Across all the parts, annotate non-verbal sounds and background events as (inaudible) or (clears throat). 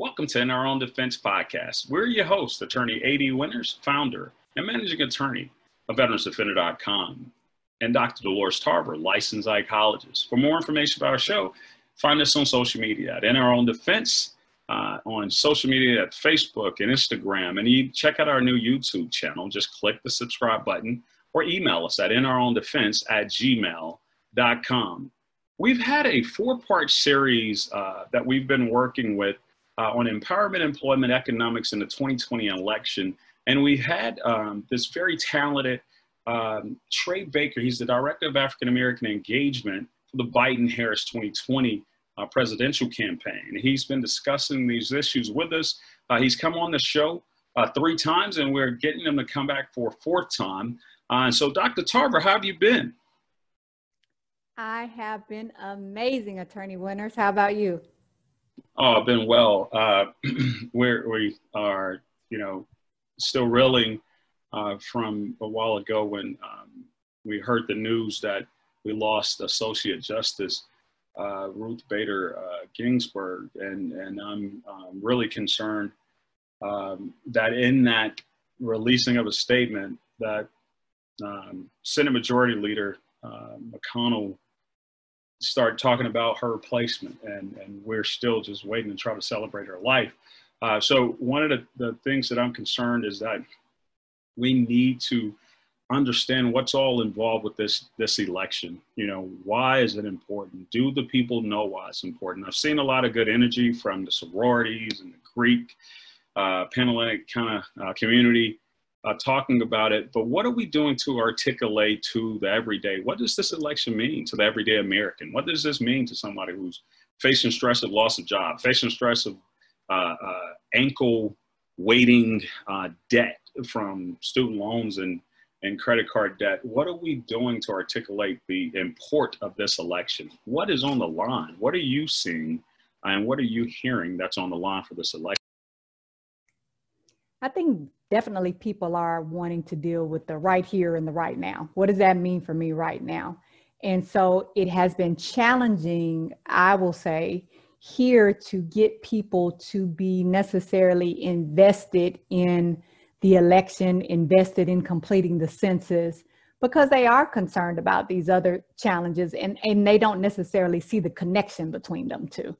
Welcome to In Our Own Defense podcast. We're your host, attorney A.D. Winters, founder and managing attorney of VeteransDefender.com, and Dr. Dolores Tarver, licensed psychologist. For more information about our show, find us on social media at In Our Own Defense, uh, on social media at Facebook and Instagram, and you check out our new YouTube channel. Just click the subscribe button or email us at inourowndefense at gmail.com. We've had a four part series uh, that we've been working with uh, on empowerment, employment, economics in the 2020 election. And we had um, this very talented um, Trey Baker. He's the director of African American engagement for the Biden Harris 2020 uh, presidential campaign. He's been discussing these issues with us. Uh, he's come on the show uh, three times, and we're getting him to come back for a fourth time. Uh, so, Dr. Tarver, how have you been? I have been amazing, Attorney Winters. How about you? Oh, I've been well. Uh, (clears throat) we are, you know, still reeling uh, from a while ago when um, we heard the news that we lost Associate Justice uh, Ruth Bader uh, Ginsburg, and and I'm um, really concerned um, that in that releasing of a statement that um, Senate Majority Leader uh, McConnell started talking about her replacement, and, and we're still just waiting to try to celebrate her life. Uh, so one of the, the things that I'm concerned is that we need to understand what's all involved with this this election. You know, why is it important? Do the people know why it's important? I've seen a lot of good energy from the sororities and the Greek uh, Panhellenic kind of uh, community uh, talking about it, but what are we doing to articulate to the everyday? What does this election mean to the everyday American? What does this mean to somebody who's facing stress of loss of job, facing stress of uh, uh, ankle waiting uh, debt from student loans and, and credit card debt? What are we doing to articulate the import of this election? What is on the line? What are you seeing? And what are you hearing that's on the line for this election? I think definitely people are wanting to deal with the right here and the right now. What does that mean for me right now? And so it has been challenging, I will say, here to get people to be necessarily invested in the election, invested in completing the census, because they are concerned about these other challenges and, and they don't necessarily see the connection between them two.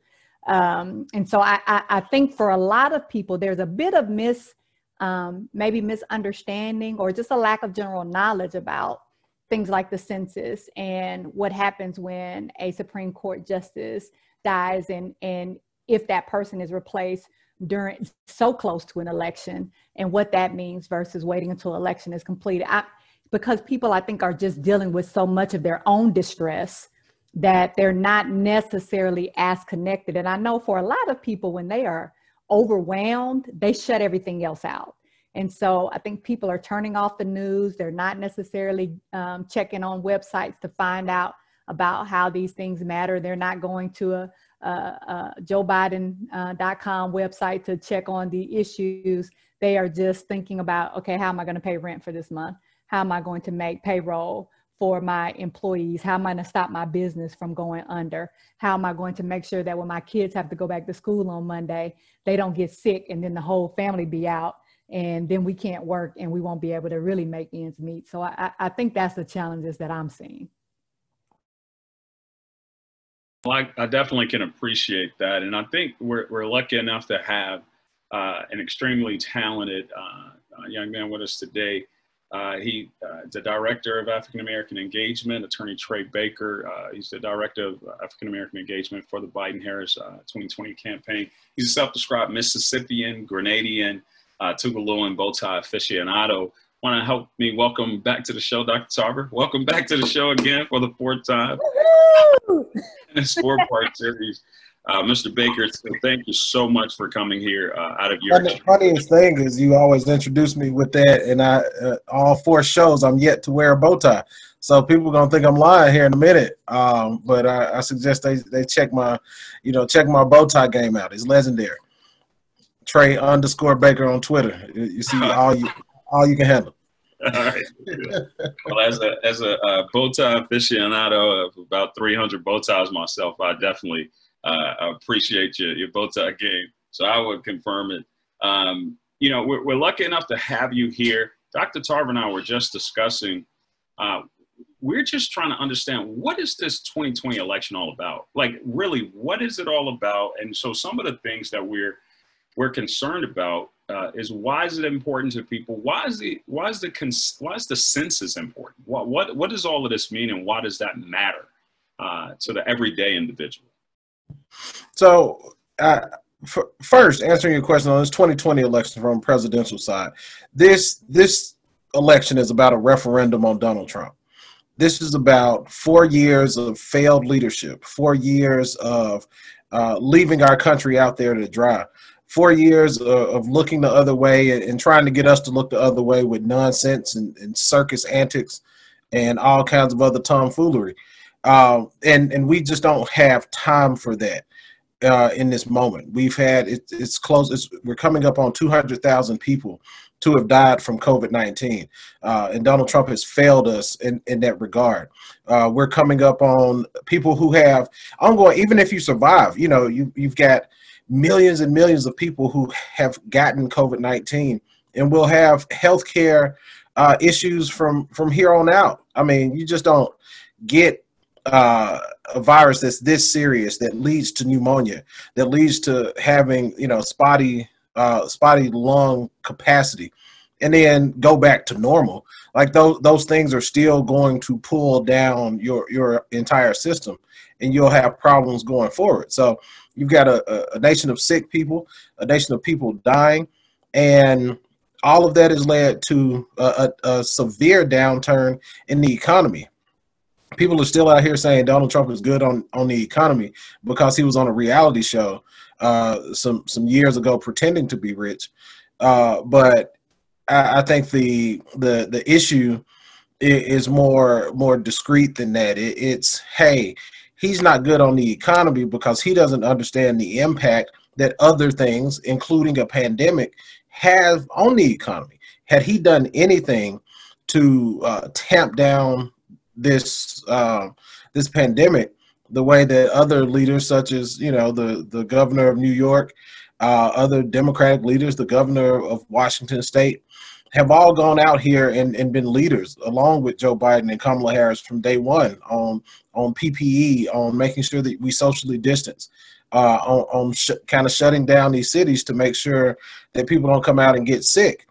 Um, and so I, I, I think for a lot of people, there's a bit of mis um, maybe misunderstanding or just a lack of general knowledge about things like the census and what happens when a Supreme Court justice dies and, and if that person is replaced during so close to an election and what that means versus waiting until election is completed. I, because people I think are just dealing with so much of their own distress that they're not necessarily as connected. And I know for a lot of people when they are overwhelmed, they shut everything else out. And so I think people are turning off the news. They're not necessarily um, checking on websites to find out about how these things matter. They're not going to a, a, a joebiden.com uh, website to check on the issues. They are just thinking about, okay, how am I going to pay rent for this month? How am I going to make payroll? For my employees? How am I going to stop my business from going under? How am I going to make sure that when my kids have to go back to school on Monday, they don't get sick and then the whole family be out and then we can't work and we won't be able to really make ends meet. So I, I think that's the challenges that I'm seeing. Well, I, I definitely can appreciate that. And I think we're, we're lucky enough to have uh, an extremely talented uh, young man with us today uh, he uh, the director of African American Engagement, Attorney Trey Baker. Uh, he's the director of African American Engagement for the Biden Harris 2020 uh, campaign. He's a self-described Mississippian, Grenadian, uh, Tougalooan bow tie aficionado. Want to help me welcome back to the show, Dr. Tarver? Welcome back to the show again for the fourth time. (laughs) this four-part series. Uh, Mr. Baker, thank you so much for coming here uh, out of your. And the funniest thing is you always introduce me with that, and I uh, all four shows I'm yet to wear a bow tie, so people are gonna think I'm lying here in a minute. Um, but I, I, suggest they they check my, you know, check my bow tie game out. It's legendary. Trey underscore Baker on Twitter. You see (laughs) all you all you can handle. All right. well, as a as a uh, bow tie aficionado of about 300 bow ties myself, I definitely uh, I appreciate your your bow tie game. so I would confirm it. Um, you know, we're, we're, lucky enough to have you here. Dr. Tarver and I were just discussing. Uh, we're just trying to understand what is this 2020 election all about? Like, really, what is it all about? And so, some of the things that we're we're concerned about uh, is why is it important to people? Why is the why is the cons- why is the census important? What what what does all of this mean, and why does that matter uh, to the everyday individual? So, uh, first, answering your question on this 2020 election from presidential side, this this election is about a referendum on Donald Trump. This is about four years of failed leadership, four years of uh, leaving our country out there to dry four years of, looking the other way and, trying to get us to look the other way with nonsense and, and circus antics and all kinds of other tomfoolery. Um, and and we just don't have time for that uh, in this moment. We've had it, it's close. It's, we're coming up on two hundred thousand people to have died from COVID nineteen, uh, and Donald Trump has failed us in in that regard. Uh, we're coming up on people who have ongoing. Even if you survive, you know you you've got millions and millions of people who have gotten COVID 19 and will have healthcare uh, issues from, from here on out. I mean, you just don't get uh, a virus that's this serious that leads to pneumonia, that leads to having, you know, spotty, uh, spotty lung capacity and then go back to normal. Like those those things are still going to pull down your your entire system and you'll have problems going forward. So You've got a, a nation of sick people, a nation of people dying, and all of that has led to a, a, a severe downturn in the economy people are still out here saying Donald Trump is good on on the economy because he was on a reality show uh, some some years ago pretending to be rich. Uh, but I, I, think the the the issue is more more discreet than that. It, it's hey, he's not good on the economy because he doesn't understand the impact that other things, including a pandemic, have on the economy. Had he done anything to uh, tamp down this uh, this pandemic, the way that other leaders, such as you know the the governor of New York, uh, other Democratic leaders, the governor of Washington State, have all gone out here and, and been leaders along with Joe Biden and Kamala Harris from day one on on PPE, on making sure that we socially distance, uh, on, on sh- kind of shutting down these cities to make sure that people don't come out and get sick.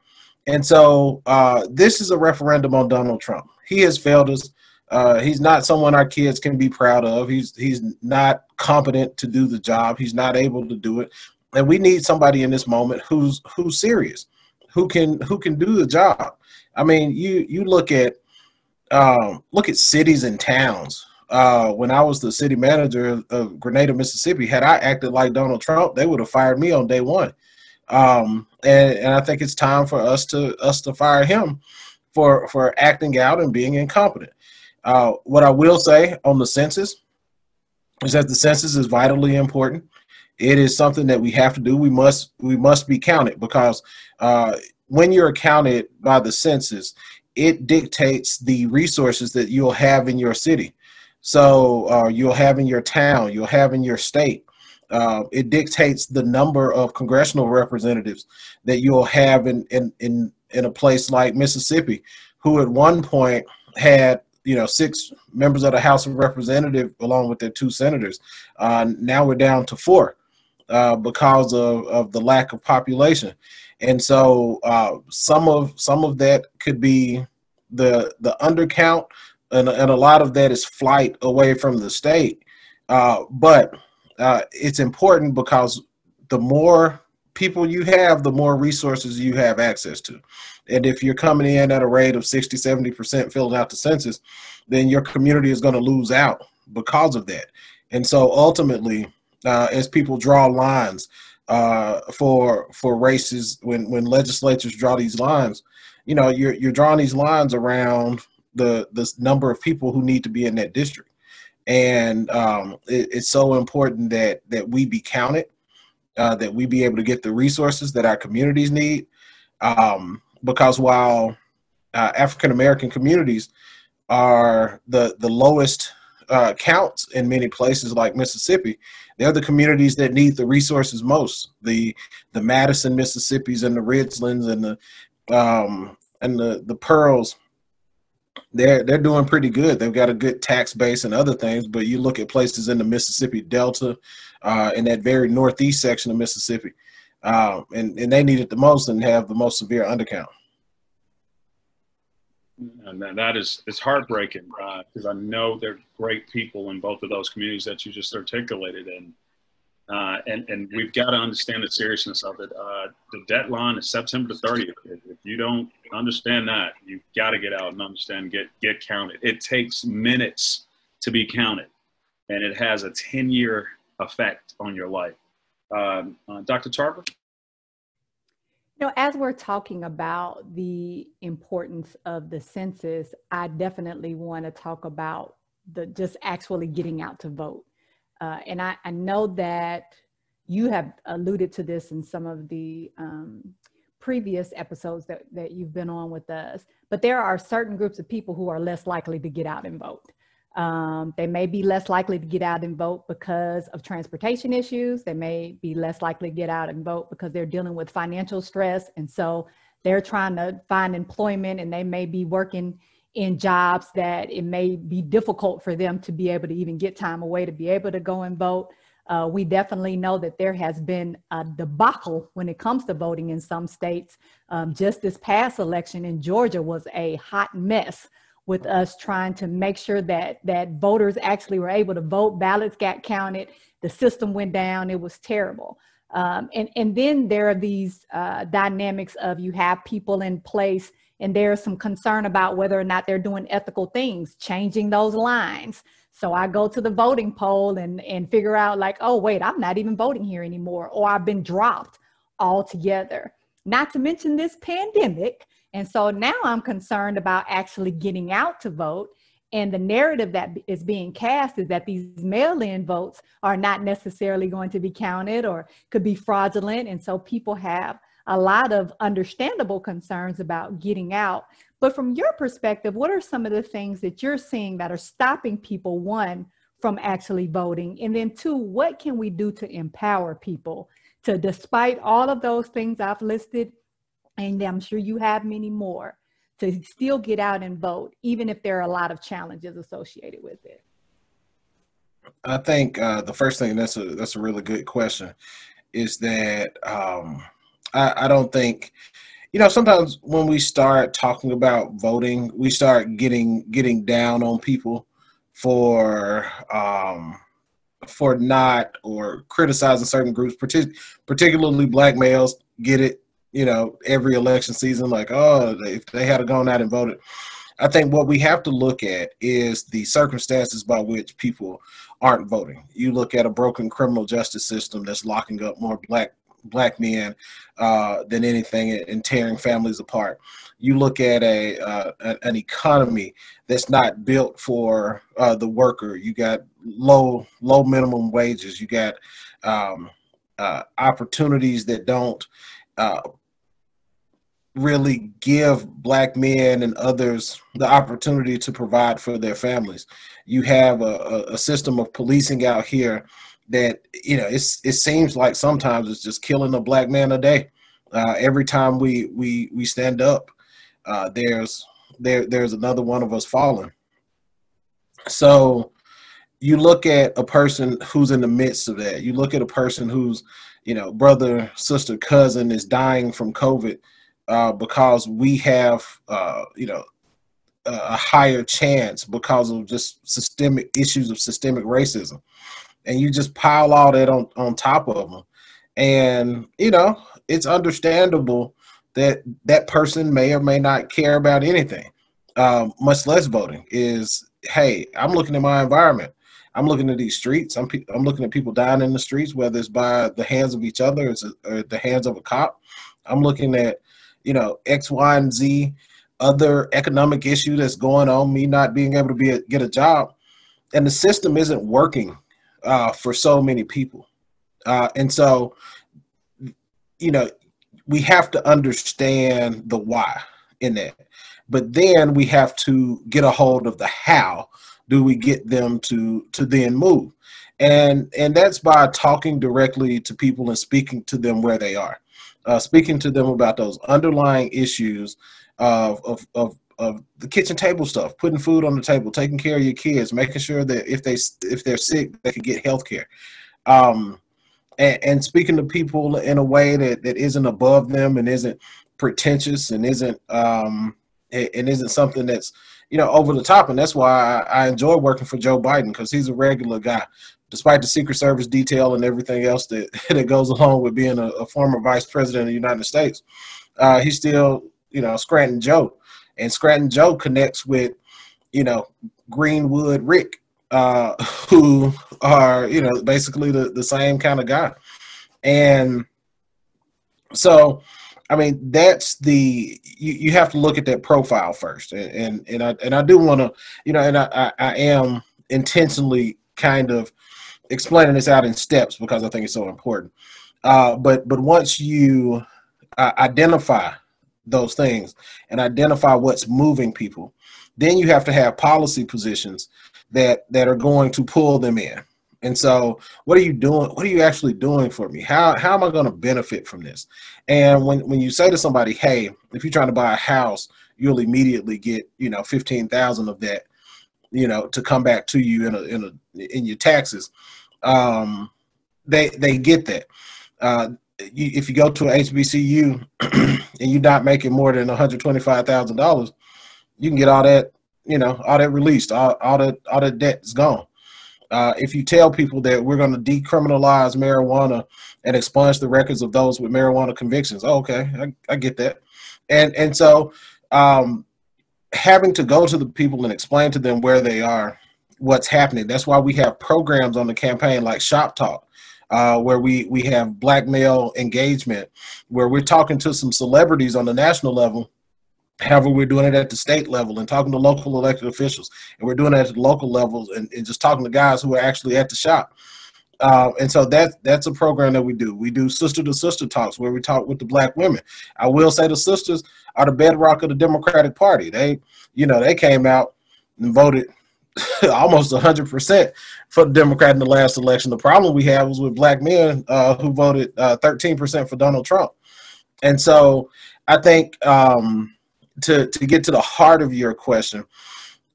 And so uh, this is a referendum on Donald Trump. He has failed us. Uh, he's not someone our kids can be proud of. He's he's not competent to do the job. He's not able to do it, and we need somebody in this moment who's who's serious who can who can do the job. I mean, you you look at um, look at cities and towns. Uh, when I was the city manager of Grenada, Mississippi, had I acted like Donald Trump, they would have fired me on day one. Um, and, and I think it's time for us to us to fire him for for acting out and being incompetent. Uh, what I will say on the census is that the census is vitally important it is something that we have to do. We must we must be counted because uh, when you're counted by the census, it dictates the resources that you'll have in your city. So uh, you'll have in your town, you'll have in your state. Uh, it dictates the number of congressional representatives that you'll have in, in, in, in a place like Mississippi, who at one point had you know six members of the House of Representatives along with their two senators. Uh, now we're down to four uh, because of, of the lack of population. And so uh, some of some of that could be the the undercount, and, and a lot of that is flight away from the state. Uh, but uh, it's important because the more people you have, the more resources you have access to. And if you're coming in at a rate of 60, 70% filling out the census, then your community is going to lose out because of that. And so ultimately, uh, as people draw lines uh, for for races when when legislatures draw these lines you know you're you're drawing these lines around the the number of people who need to be in that district and um, it, it's so important that that we be counted uh, that we be able to get the resources that our communities need um, because while uh, African American communities are the the lowest uh, counts in many places like Mississippi, they're the communities that need the resources most. The the Madison Mississippi's and the Ridgelands and the um, and the the Pearls. They're they're doing pretty good. They've got a good tax base and other things. But you look at places in the Mississippi Delta, uh, in that very northeast section of Mississippi, uh, and and they need it the most and have the most severe undercount and that is it's heartbreaking because uh, I know they're great people in both of those communities that you just articulated, and uh, and and we've got to understand the seriousness of it. Uh, the deadline is September the 30th. If you don't understand that, you've got to get out and understand, get get counted. It takes minutes to be counted, and it has a 10 year effect on your life. Um, uh, Dr. Tarver. You know, as we're talking about the importance of the census, I definitely want to talk about the just actually getting out to vote. Uh, and I, I, know that you have alluded to this in some of the um, previous episodes that, that you've been on with us, but there are certain groups of people who are less likely to get out and vote. Um, they may be less likely to get out and vote because of transportation issues. They may be less likely to get out and vote because they're dealing with financial stress. And so they're trying to find employment and they may be working in jobs that it may be difficult for them to be able to even get time away to be able to go and vote. Uh, we definitely know that there has been a debacle when it comes to voting in some states. Um, just this past election in Georgia was a hot mess with us trying to make sure that that voters actually were able to vote ballots got counted the system went down it was terrible. Um, and and then there are these uh, dynamics of you have people in place and there's some concern about whether or not they're doing ethical things changing those lines. So i go to the voting poll and and figure out like oh wait i'm not even voting here anymore or i've been dropped altogether not to mention this pandemic and so now I'm concerned about actually getting out to vote. And the narrative that is being cast is that these mail in votes are not necessarily going to be counted or could be fraudulent. And so people have a lot of understandable concerns about getting out. But from your perspective, what are some of the things that you're seeing that are stopping people, one, from actually voting? And then, two, what can we do to empower people to, despite all of those things I've listed, and I'm sure you have many more to still get out and vote, even if there are a lot of challenges associated with it? I think uh, the first thing that's a that's a really good question is that um, I, I don't think you know sometimes when we start talking about voting, we start getting getting down on people for um, for not or criticizing certain groups, partic- particularly black males. Get it? you know, every election season, like, oh, if they had gone out and voted. I think what we have to look at is the circumstances by which people aren't voting. You look at a broken criminal justice system that's locking up more black black men uh, than anything and tearing families apart. You look at a uh, an economy that's not built for uh, the worker. You got low low minimum wages. You got um, uh, opportunities that don't uh, really give black men and others the opportunity to provide for their families. You have a, a, system of policing out here that you know it's it seems like sometimes it's just killing a black man a day. Uh, every time we we we stand up, uh, there's there there's another one of us falling. So you look at a person who's in the midst of that. You look at a person who's you know brother, sister, cousin is dying from COVID uh, because we have, uh, you know, a higher chance because of just systemic issues of systemic racism. And you just pile all that on, on top of them. And, you know, it's understandable that that person may or may not care about anything, um, much less voting. Is, hey, I'm looking at my environment. I'm looking at these streets. I'm, pe- I'm looking at people dying in the streets, whether it's by the hands of each other or, the hands of a cop. I'm looking at you know X, Y, and Z other economic issue that's going on, me not being able to be a, get a job, and the system isn't working uh, for so many people, uh, and so you know we have to understand the why in that, but then we have to get a hold of the how do we get them to to then move? And and that's by talking directly to people and speaking to them where they are, uh, speaking to them about those underlying issues of, of of of the kitchen table stuff, putting food on the table, taking care of your kids, making sure that if they if they're sick, they can get health care. Um, and, and, speaking to people in a way that, that isn't above them and isn't pretentious and isn't um, and isn't something that's you know over the top. And that's why I, enjoy working for Joe Biden because he's a regular guy, despite the Secret Service detail and everything else that (laughs) that goes along with being a, a former vice president of the United States. Uh, he's still you know Scranton Joe, and Scranton Joe connects with you know Greenwood Rick uh, (laughs) who are you know basically the, the same kind of guy. And so i mean that's the you, you have to look at that profile first. And and, and i and i do want to you know and I, I, I am intentionally kind of explaining this out in steps because i think it's so important. Uh, but but once you uh, identify those things and identify what's moving people then you have to have policy positions that that are going to pull them in. And so, what are you doing? What are you actually doing for me? How how am I going to benefit from this? And when when you say to somebody, "Hey, if you're trying to buy a house, you'll immediately get you know fifteen thousand of that, you know, to come back to you in a in a in your taxes," um, they they get that. Uh, if you go to an HBCU (clears throat) and you're not making more than one hundred twenty five thousand dollars, you can get all that you know, all that released, all, all the all the debt is gone. Uh, if you tell people that we're going to decriminalize marijuana and expunge the records of those with marijuana convictions, oh, okay, I, I, get that. And and so um, having to go to the people and explain to them where they are, what's happening. That's why we have programs on the campaign like Shop Talk, uh, where we we have black male engagement, where we're talking to some celebrities on the national level However, we're doing it at the state level and talking to local elected officials, and we're doing it at the local levels and, and just talking to guys who are actually at the shop. Uh, and so that that's a program that we do. We do sister to sister talks where we talk with the black women. I will say the sisters are the bedrock of the Democratic Party. They, you know, they came out and voted (laughs) almost 100% for the Democrat in the last election. The problem we have was with black men uh, who voted uh, 13% for Donald Trump. And so I think um, to to get to the heart of your question,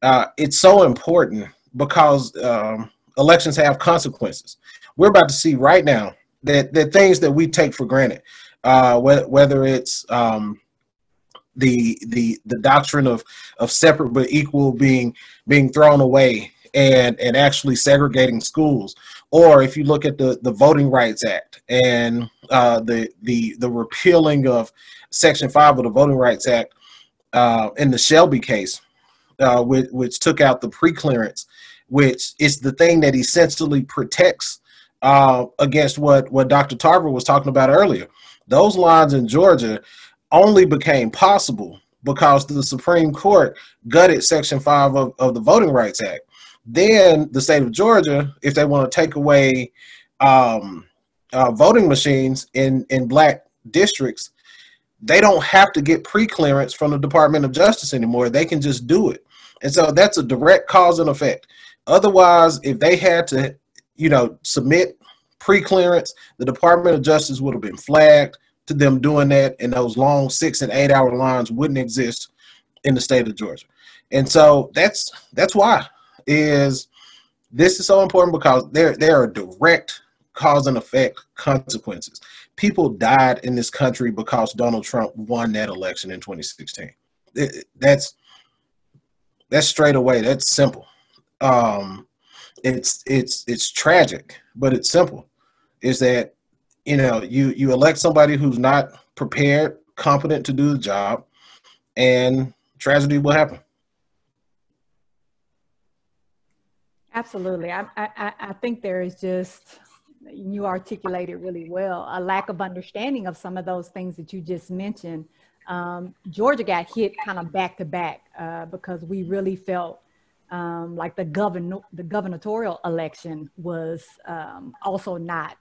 uh, it's so important because um, elections have consequences. We're about to see right now that that things that we take for granted, uh, whether, whether it's um, the the the doctrine of of separate but equal being being thrown away and and actually segregating schools or if you look at the the voting rights act and uh, the the the repealing of section 5 of the voting rights act uh, in the Shelby case, uh, which, which, took out the preclearance, which is the thing that essentially protects uh, against what, what Dr. Tarver was talking about earlier. Those lines in Georgia only became possible because the Supreme Court gutted Section 5 of, of the Voting Rights Act. Then the state of Georgia, if they want to take away um, uh, voting machines in, in black districts, they don't have to get pre-clearance from the Department of Justice anymore. They can just do it. And so that's a direct cause and effect. Otherwise, if they had to, you know, submit pre-clearance, the Department of Justice would have been flagged to them doing that, and those long six and eight hour lines wouldn't exist in the state of Georgia. And so that's that's why is this is so important because there there are direct cause and effect consequences people died in this country because Donald Trump won that election in 2016. It, that's that's straight away. That's simple. Um, it's it's it's tragic, but it's simple. Is that you know you you elect somebody who's not prepared, competent to do the job, and tragedy will happen. Absolutely. I, I, I think there is just you articulated really well a lack of understanding of some of those things that you just mentioned. Um, Georgia got hit kind of back to back uh, because we really felt um, like the governor the gubernatorial election was um, also not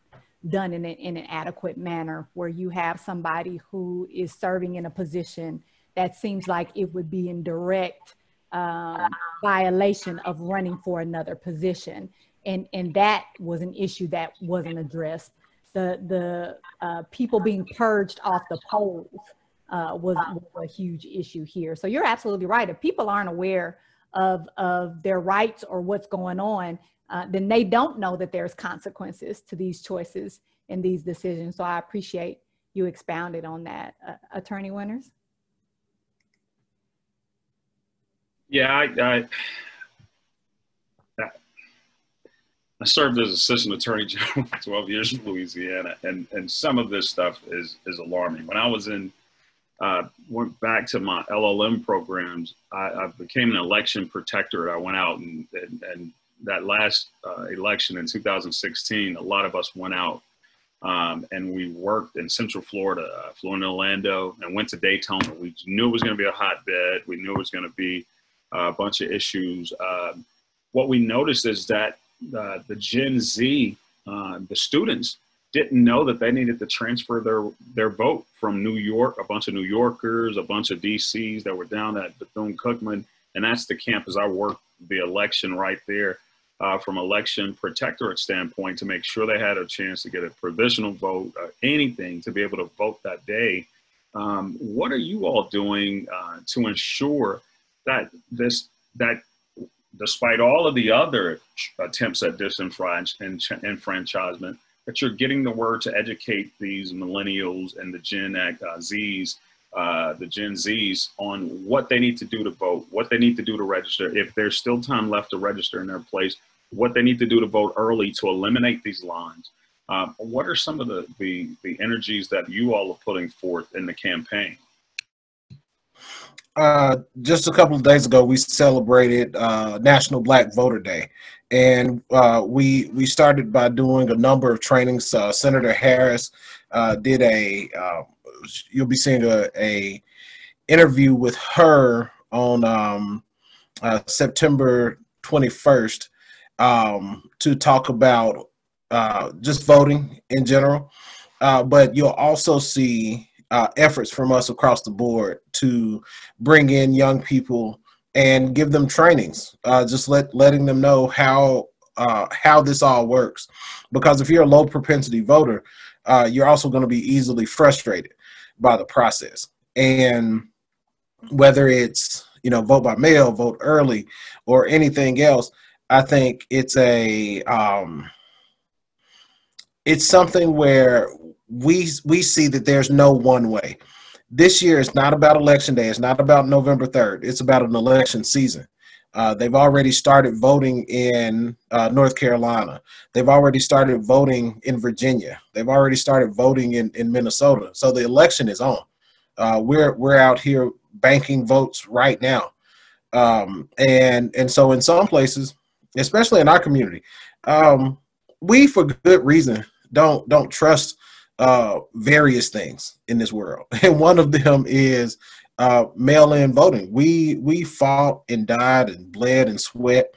done in, a, in an adequate manner where you have somebody who is serving in a position that seems like it would be in direct um, violation of running for another position. And, and that was an issue that wasn't addressed. The, the uh, people being purged off the polls uh, was, was, a huge issue here. So you're absolutely right. If people aren't aware of, of their rights or what's going on, uh, then they don't know that there's consequences to these choices and these decisions. So I appreciate you expounded on that. Uh, Attorney Winters? Yeah, I, I, I served as assistant attorney general for 12 years in Louisiana, and, and some of this stuff is, is alarming. When I was in, uh, went back to my LLM programs, I, I became an election protector. I went out and, and, and that last uh, election in 2016, a lot of us went out um, and we worked in Central Florida, uh, flew in Orlando, and went to Daytona. We knew it was going to be a hotbed. We knew it was going to be a bunch of issues. Uh, what we noticed is that uh, the Gen Z, uh, the students, didn't know that they needed to transfer their their vote from New York. A bunch of New Yorkers, a bunch of DCs that were down at Bethune Cookman, and that's the campus I worked the election right there uh, from election protectorate standpoint to make sure they had a chance to get a provisional vote, uh, anything to be able to vote that day. Um, what are you all doing uh, to ensure that this that despite all of the other attempts at disenfranchisement, that you're getting the word to educate these millennials and the Gen uh, Zs, uh, the Gen Zs, on what they need to do to vote, what they need to do to register. If there's still time left to register in their place, what they need to do to vote early to eliminate these lines. Um, what are some of the, the, the energies that you all are putting forth in the campaign? Uh, just a couple of days ago, we celebrated uh, National Black Voter Day, and uh, we we started by doing a number of trainings. Uh, Senator Harris uh, did a. Uh, you'll be seeing a, a interview with her on um, September 21st um, to talk about uh, just voting in general. Uh, but you'll also see uh, efforts from us across the board to bring in young people and give them trainings, uh, just let letting them know how uh, how this all works. Because if you're a low propensity voter, uh, you're also going to be easily frustrated by the process. And whether it's you know vote by mail, vote early, or anything else, I think it's a um, it's something where we we see that there's no one way. This year is not about election day. It's not about November third. It's about an election season. Uh, they've already started voting in uh, North Carolina. They've already started voting in Virginia. They've already started voting in, in Minnesota. So the election is on. Uh, we're we're out here banking votes right now, um, and and so in some places especially in our community. Um, we, for good reason, don't don't trust uh, various things in this world, (laughs) and one of them is uh, mail-in voting. We we fought and died and bled and sweat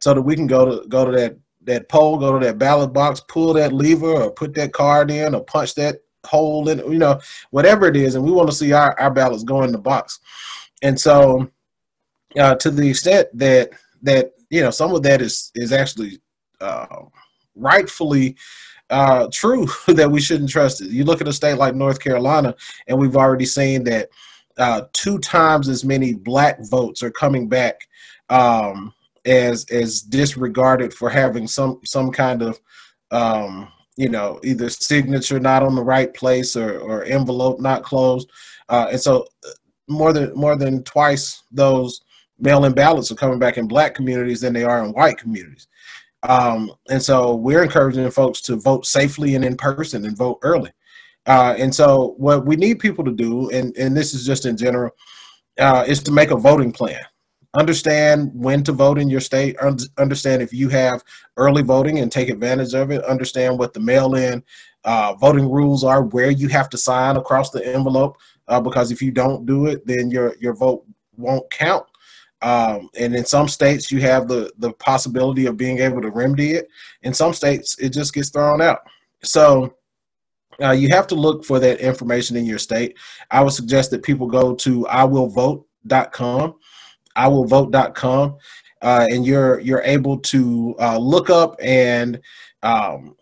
so that we can go to go to that that poll, go to that ballot box, pull that lever, or put that card in, or punch that hole in, you know, whatever it is, and we want to see our, our ballots go in the box. And so, uh, to the extent that that you know some of that is is actually uh, rightfully uh, true (laughs) that we shouldn't trust it. You look at a state like North Carolina, and we've already seen that uh, two times as many black votes are coming back um, as as disregarded for having some some kind of um, you know either signature not on the right place or, or envelope not closed, uh, and so uh, more than more than twice those mail-in ballots are coming back in black communities than they are in white communities. Um, and so we're encouraging folks to vote safely and in person and vote early. Uh, and so what we need people to do, and, and this is just in general, uh, is to make a voting plan. Understand when to vote in your state. Understand if you have early voting and take advantage of it. Understand what the mail-in uh, voting rules are, where you have to sign across the envelope. Uh, because if you don't do it, then your your vote won't count. Um, and in some states, you have the the possibility of being able to remedy it. In some states, it just gets thrown out. So uh, you have to look for that information in your state. I would suggest that people go to iwillvote.com. iwillvote.com, uh, and you're you're able to uh, look up and um,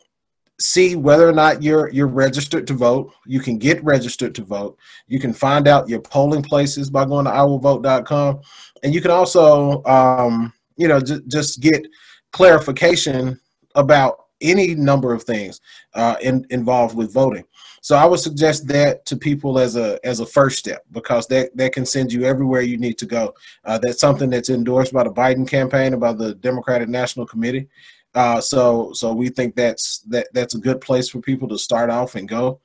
see whether or not you're you're registered to vote. You can get registered to vote. You can find out your polling places by going to iwillvote.com, and you can also um, you know just just get clarification about any number of things uh, in, involved with voting. So I would suggest that to people as a as a first step because that that can send you everywhere you need to go. Uh, that's something that's endorsed by the Biden campaign, by the Democratic National Committee. Uh, so so we think that's that that's a good place for people to start off and go.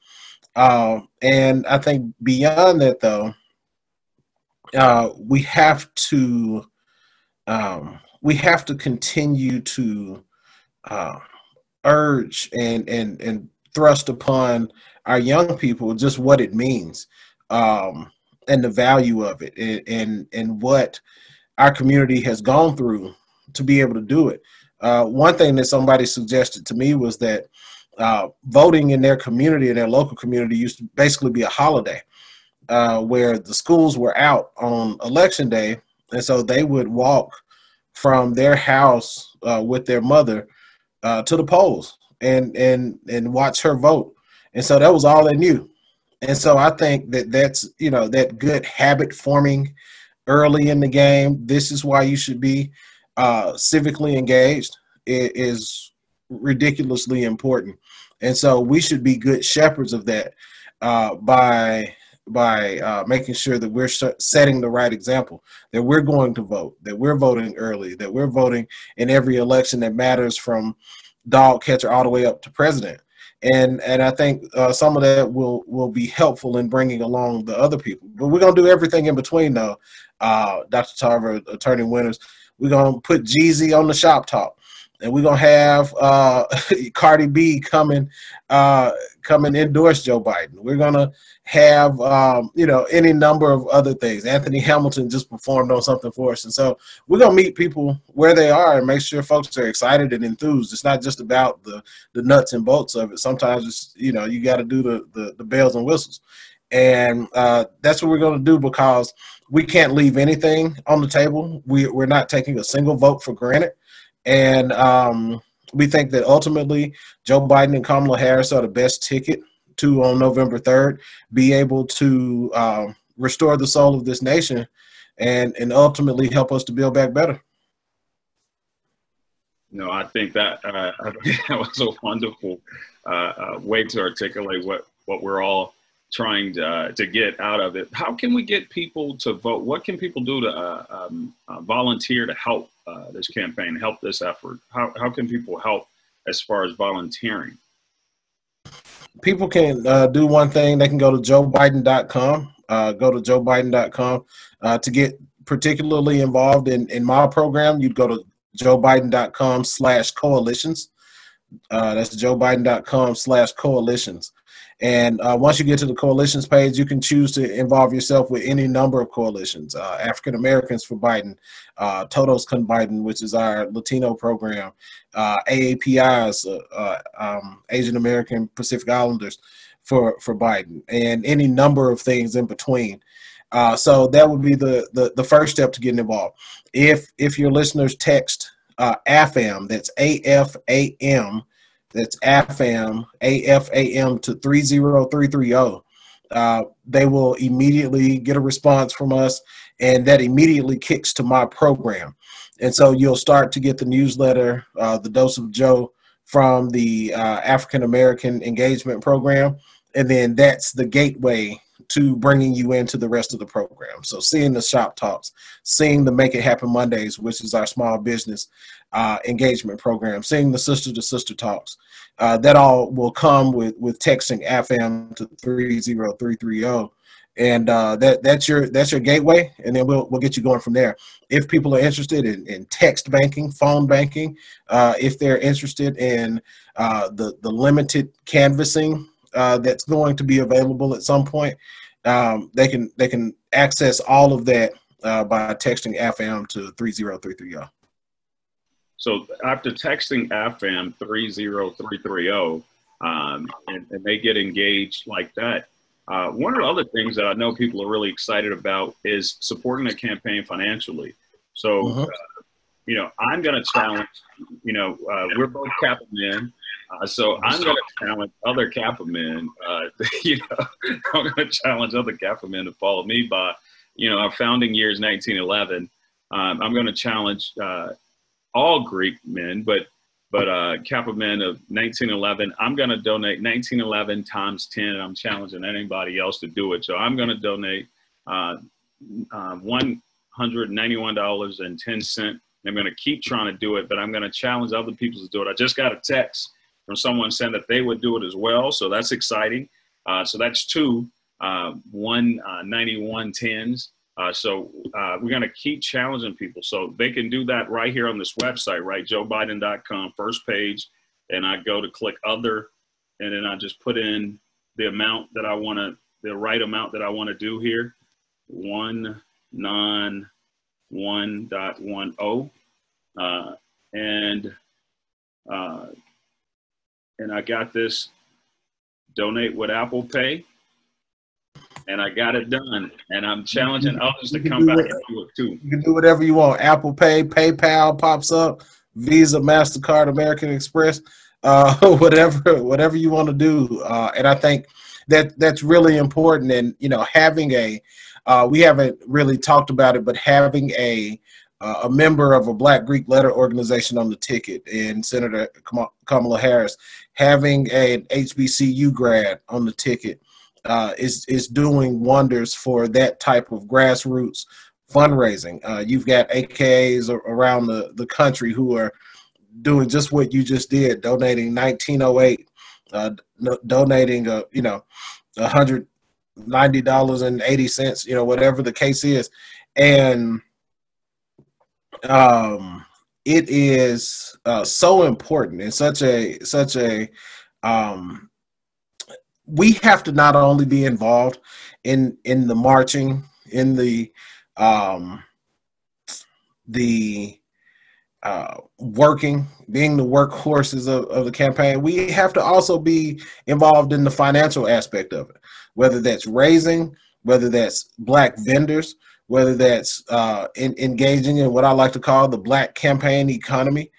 Uh, and I think beyond that though, uh, we have to um, we have to continue to uh, urge and and and thrust upon our young people just what it means um, and the value of it and, and and what our community has gone through to be able to do it. Uh, one thing that somebody suggested to me was that uh, voting in their community, in their local community, used to basically be a holiday uh, where the schools were out on election day. And so they would walk from their house uh, with their mother uh, to the polls and, and, and watch her vote. And so that was all they knew. And so I think that that's, you know, that good habit forming early in the game. This is why you should be uh, civically engaged is ridiculously important, and so we should be good shepherds of that uh, by by uh, making sure that we're setting the right example, that we're going to vote, that we're voting early, that we're voting in every election that matters from dog catcher all the way up to president. And and I think uh, some of that will will be helpful in bringing along the other people. But we're gonna do everything in between, though. Uh, Dr. Tarver, Attorney Winters, we're gonna put Jeezy on the shop talk, and we're gonna have uh, (laughs) Cardi B coming uh, coming endorse Joe Biden. We're gonna have um, you know any number of other things. Anthony Hamilton just performed on something for us, and so we're gonna meet people where they are and make sure folks are excited and enthused. It's not just about the the nuts and bolts of it. Sometimes it's you know you got to do the, the the bells and whistles, and uh, that's what we're gonna do because we can't leave anything on the table. We, we're not taking a single vote for granted. And um, we think that ultimately Joe Biden and Kamala Harris are the best ticket to, on November 3rd, be able to um, restore the soul of this nation and, and ultimately help us to build back better. No, I think that uh, (laughs) that was a wonderful uh, uh, way to articulate what, what we're all trying to, uh, to get out of it. How can we get people to vote? What can people do to uh, um, uh, volunteer to help uh, this campaign, help this effort? How, how can people help as far as volunteering? People can uh, do one thing. They can go to joebiden.com. Uh, go to joebiden.com to get particularly involved in, in my program. You'd go to joebiden.com slash coalitions. that's joebiden.com slash coalitions. And uh, once you get to the coalitions page, you can choose to involve yourself with any number of coalitions. Uh, African Americans for Biden, uh, Todos Con Biden, which is our Latino program, uh, AAPIs, uh, uh, um, Asian American Pacific Islanders for, for Biden, and any number of things in between. So that would be the, the, the first step to getting involved. If if your listeners text AFAM, that's A F A M that's AFAM, AFAM to 30330. Uh, they will immediately get a response from us, and that immediately kicks to my program. And so you'll start to get the newsletter, uh, The Dose of Joe, from the uh, African American Engagement Program. And then that's the gateway to bringing you into the rest of the program. So seeing the shop talks, seeing the Make It Happen Mondays, which is our small business uh, engagement program, seeing the sister to sister talks, uh, that all will come with with texting AFAM to three zero three three zero. And uh, that that's your that's your gateway, and then we'll we'll get you going from there. If people are interested in, in text banking, phone banking, uh, if they're interested in uh, the the limited canvassing uh, that's going to be available at some point, um, they can they can access all of that by texting AFAM to 30330. So after texting AFAM 30330 um, and, and, they get engaged like that, uh, one of the other things that I know people are really excited about is supporting the campaign financially. So, uh-huh. uh, you know, I'm going to challenge. You know, uh, we're both Kappa men. Uh, so I'm going to challenge other Kappa men. Uh, (laughs) you know, I'm going to challenge other Kappa men to follow me by, you know, our founding years 1911. Um, I'm going to challenge uh, all Greek men, but but uh, Kappa men of 1911. I'm going to donate 1911 times 10. And I'm challenging anybody else to do it. So I'm going to donate uh, uh, $191.10. I'm going to keep trying to do it, but I'm going to challenge other people to do it. I just got a text from someone saying that they would do it as well. So that's exciting. Uh, so that's two, uh, one uh, 91 tens. So uh, we're going to keep challenging people. So they can do that right here on this website, right? JoeBiden.com, first page. And I go to click other, and then I just put in the amount that I want to, the right amount that I want to do here. One nine one dot one oh, uh, and uh, and I got this donate with Apple Pay, and I got it done. And I'm challenging others to come back what, and do it too. You can do whatever you want. Apple Pay, PayPal pops up, Visa, Mastercard, American Express, uh, (laughs) whatever whatever you want to do. Uh, and I think that that's really important. And you know, having a uh, we haven't really talked about it, but having a uh, a member of a Black Greek letter organization on the ticket, and Senator Kamala Harris having an HBCU grad on the ticket uh, is is doing wonders for that type of grassroots fundraising. Uh, you've got AKAs around the, the country who are doing just what you just did, donating 1908, uh, donating a you know hundred ninety dollars and eighty cents, you know whatever the case is, and um, it is uh, so important and such a such a um, we have to not only be involved in in the marching in the um, the uh, working, being the workhorses of, of the campaign, we have to also be involved in the financial aspect of it, whether that's raising, whether that's black vendors, whether that's uh, in, engaging in what I like to call the black campaign economy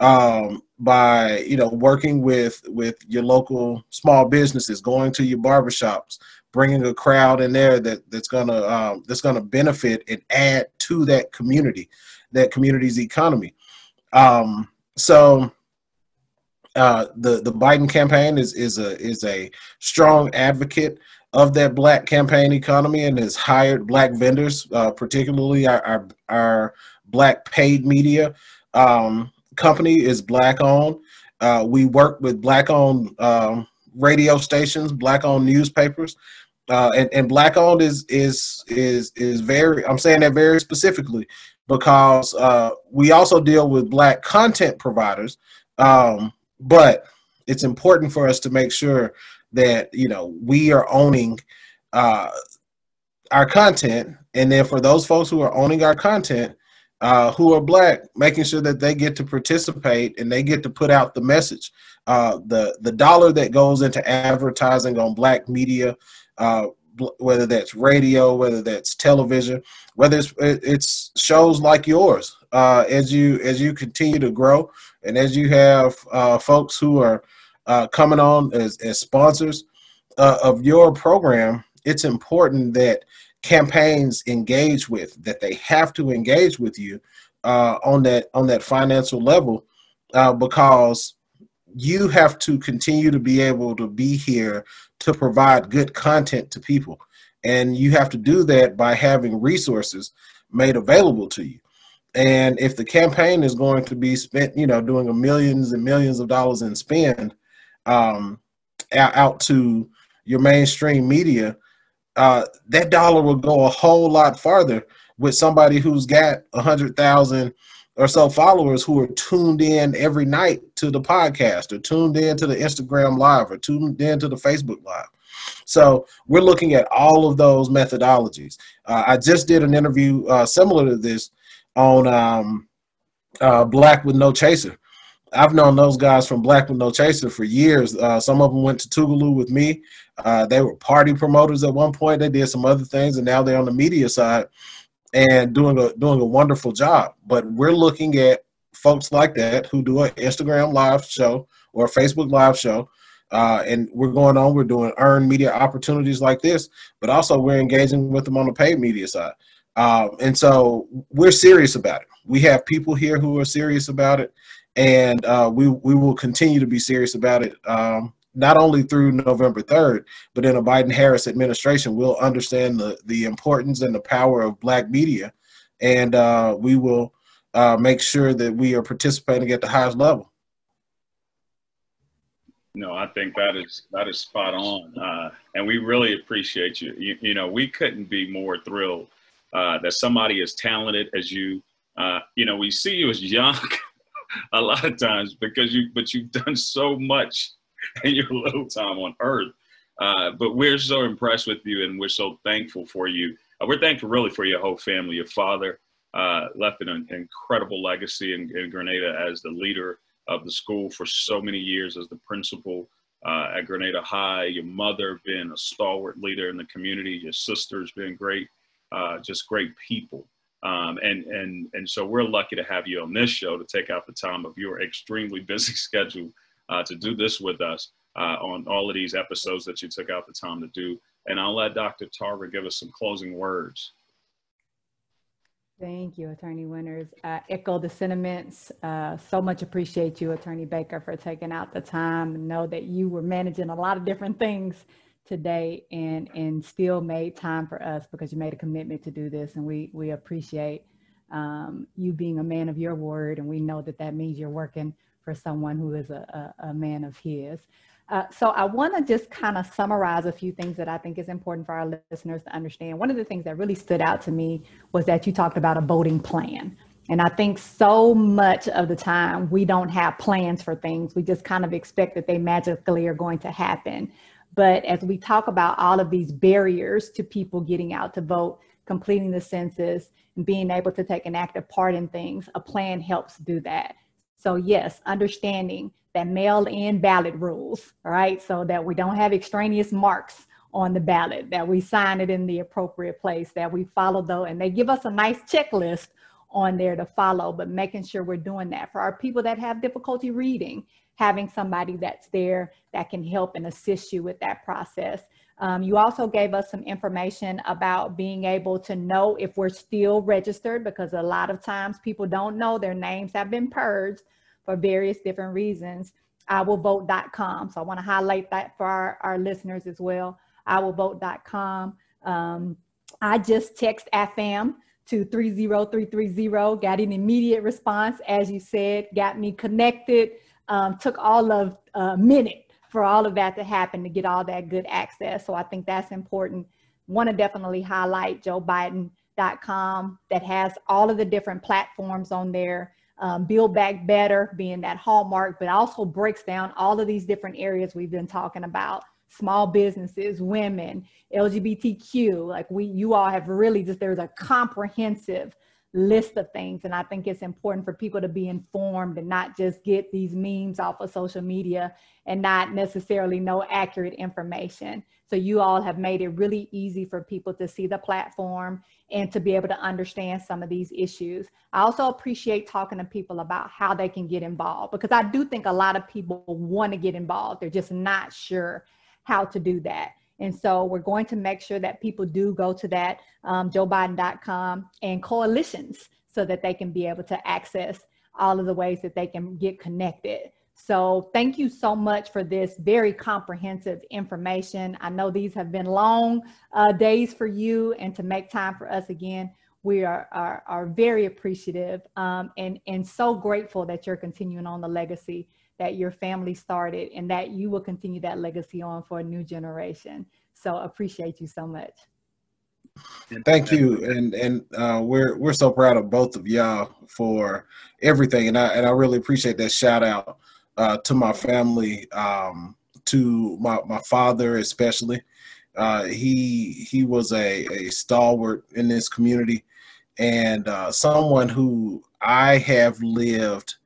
um, by you know working with with your local small businesses, going to your barbershops, bringing a crowd in there that that's gonna um, that's gonna benefit and add to that community, that community's economy. Um, so uh, the the Biden campaign is is a is a strong advocate of that black campaign economy and has hired black vendors, uh, particularly our, our, our black paid media um, company is black owned. Uh, we work with black owned um, radio stations, black owned newspapers. Uh, and, and black owned is is is is very I'm saying that very specifically because uh, we also deal with black content providers, um, but it's important for us to make sure that you know we are owning uh, our content, and then for those folks who are owning our content, uh, who are black, making sure that they get to participate and they get to put out the message. Uh, the the dollar that goes into advertising on black media, uh, whether that's radio, whether that's television, whether it's it's shows like yours, uh, as you as you continue to grow and as you have uh, folks who are uh, coming on as, as sponsors of your program, it's important that campaigns engage with that they have to engage with you uh, on that on that financial level uh, because you have to continue to be able to be here to provide good content to people. And you have to do that by having resources made available to you. And if the campaign is going to be spent you know doing a millions and millions of dollars in spend um, out to your mainstream media, uh, that dollar will go a whole lot farther with somebody who's got a hundred thousand or so followers who are tuned in every night to the podcast or tuned in to the Instagram live or tuned in to the Facebook live. So we're looking at all of those methodologies. Uh, I just did an interview uh, similar to this on um, uh, Black with No Chaser, I've known those guys from Black with No Chaser for years. Uh, some of them went to Tougaloo with me. Uh, they were party promoters at one point. They did some other things, and now they're on the media side. and doing a doing a wonderful job. But we're looking at folks like that who do an Instagram live show or a Facebook live show. Uh, and we're going on, we're doing earned media opportunities like this, but also we're engaging with them on the paid media side. Um, and so we're serious about it. We have people here who are serious about it, and uh, we, we will continue to be serious about it. Um, not only through November 3rd, but in a Biden Harris administration, we'll understand the, the importance and the power of black media. And uh, we will uh, make sure that we are participating at the highest level. No, I think that is that is spot on, uh, and we really appreciate you. you. You know, we couldn't be more thrilled uh, that somebody as talented as you. Uh, you know, we see you as young (laughs) (laughs) a lot of times because you, but you've done so much (laughs) in your little time on Earth. Uh, but we're so impressed with you, and we're so thankful for you. Uh, we're thankful really for your whole family. Your father uh, left an incredible legacy in, in Grenada as the leader of the school for so many years as the principal uh, at Grenada High. Your mother being a stalwart leader in the community. Your sister's been great, uh, just great people. Um, and and and so we're lucky to have you on this show to take out the time of your extremely (laughs) busy schedule uh, to do this with us uh, on all of these episodes that you took out the time to do. And I'll let Dr. Tarver give us some closing words. Thank you, Attorney Winters. Uh, echo the sentiments. Uh, so much appreciate you, Attorney Baker, for taking out the time know that you were managing a lot of different things today and and still made time for us because you made a commitment to do this and we we appreciate um, you being a man of your word and we know that that means you're working for someone who is a, a, a man of his. Uh, so I want to just kind of summarize a few things that I think is important for our listeners to understand. One of the things that really stood out to me was that you talked about a voting plan. And I think so much of the time we don't have plans for things. We just kind of expect that they magically are going to happen. But as we talk about all of these barriers to people getting out to vote, completing the census, and being able to take an active part in things, a plan helps do that. So, yes, understanding that mail in ballot rules, right? so that we don't have extraneous marks on the ballot, that we sign it in the appropriate place, that we follow though, and they give us a nice checklist on there to follow, but making sure we're doing that. For our people that have difficulty reading, having somebody that's there that can help and assist you with that process. Um, you also gave us some information about being able to know if we're still registered because a lot of times people don't know their names have been purged for various different reasons. IwillVote.com. So I want to highlight that for our, our listeners as well. IwillVote.com. Um, I just text AFAM to 30330, got an immediate response, as you said, got me connected, um, took all of a minute for all of that to happen to get all that good access. So I think that's important. Want to definitely highlight joebiden.com that has all of the different platforms on there. Um, Build Back Better being that hallmark, but also breaks down all of these different areas we've been talking about small businesses, women, LGBTQ. Like we, you all have really just, there's a comprehensive list of things. And I think it's important for people to be informed and not just get these memes off of social media and not necessarily know accurate information. So you all have made it really easy for people to see the platform and to be able to understand some of these issues. I also appreciate talking to people about how they can get involved because I do think a lot of people want to get involved. They're just not sure how to do that. And so we're going to make sure that people do go to that um, joebiden.com and coalitions so that they can be able to access all of the ways that they can get connected. So thank you so much for this very comprehensive information. I know these have been long uh, days for you and to make time for us again, we are, are, are very appreciative um, and, and so grateful that you're continuing on the legacy that your family started and that you will continue that legacy on for a new generation. So appreciate you so much. Thank you, and and uh, we're we're so proud of both of y'all for everything, and I and I really appreciate that shout out uh, to my family, um, to my my father especially. Uh, he he was a, a stalwart in this community, and uh, someone who I have lived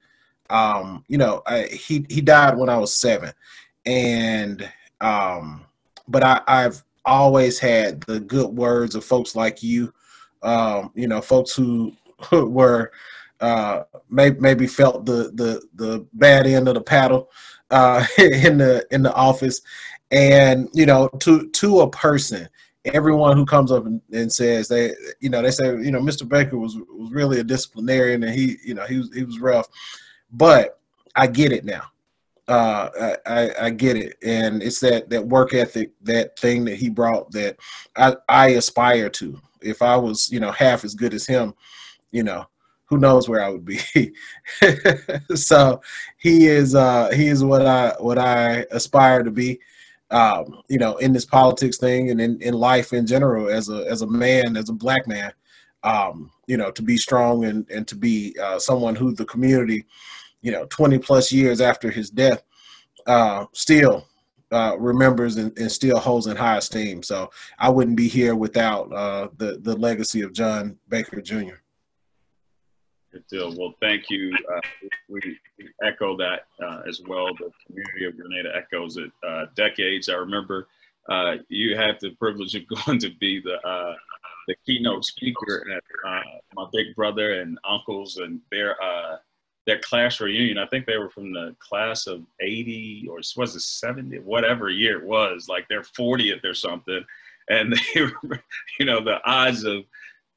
um, you know, I, he he died when I was seven, and um, but I, I've always had the good words of folks like you Um, you know, folks who (laughs) were uh, maybe maybe felt the the the bad end of the paddle uh, (laughs) in the in the office, and you know, to to a person, everyone who comes up and, says they, you know, they say, you know, Mr. Baker was was really a disciplinarian and he, you know, he was he was rough, but I get it now. Uh, I, I get it, and it's that that work ethic, that thing that he brought that I I aspire to. If I was, you know, half as good as him, you know, who knows where I would be. (laughs) so he is uh he is what I what I aspire to be um, you know, in this politics thing and in, in life in general as a as a man, as a black man, um, you know, to be strong and, and to be uh, someone who the community, you know, 20 plus years after his death, uh, still uh, remembers and, and, still holds in high esteem. So I wouldn't be here without uh, the the legacy of John Baker Jr. Good deal. Well, thank you. Uh, we, echo that uh, as well. The community of Grenada echoes it. Uh, decades. I remember uh, you had the privilege of (laughs) going to be the uh, the keynote speaker at my big brother and uncles and their their class reunion. I think they were from the class of '80 or was it '70, whatever year it was, like their 40th or something. And (laughs) they, were, you know, the odds of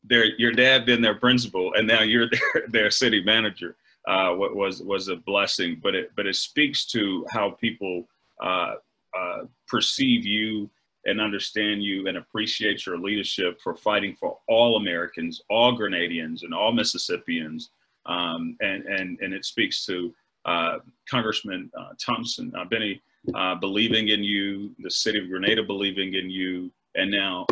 their your dad been their principal and now you're (laughs) their, their city manager uh, was was a blessing but it but it speaks to how people uh, uh, perceive you and understand you and appreciate your leadership for fighting for all Americans all Grenadians and all Mississippians um, and and and it speaks to uh, Congressman uh, Thompson uh, Bennie believing in you the city of Grenada believing in you and now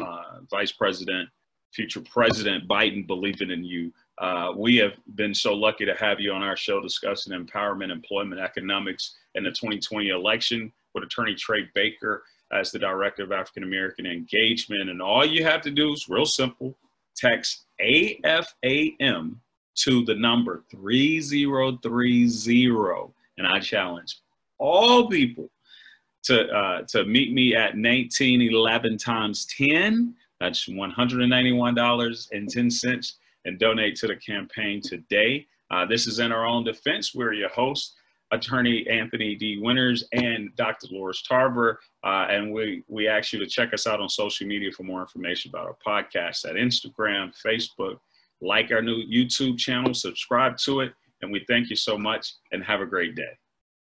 Vice President future President Biden believing in you. Uh, we have been so lucky to have you on our show discussing empowerment, employment, economics, and the 2020 election with Attorney Trey Baker as the Director of African American Engagement. And all you have to do is real simple text AFAM to the number 3030. And I challenge all people to, uh, to meet me at 1911 times 10 that's $191.10 and donate to the campaign today. Uh, this is in our own defense. We're your hosts, attorney Anthony D. Winters and Dr. Loris Tarver. Uh, and we, we ask you to check us out on social media for more information about our podcast at Instagram, Facebook, like our new YouTube channel, subscribe to it. And we thank you so much and have a great day.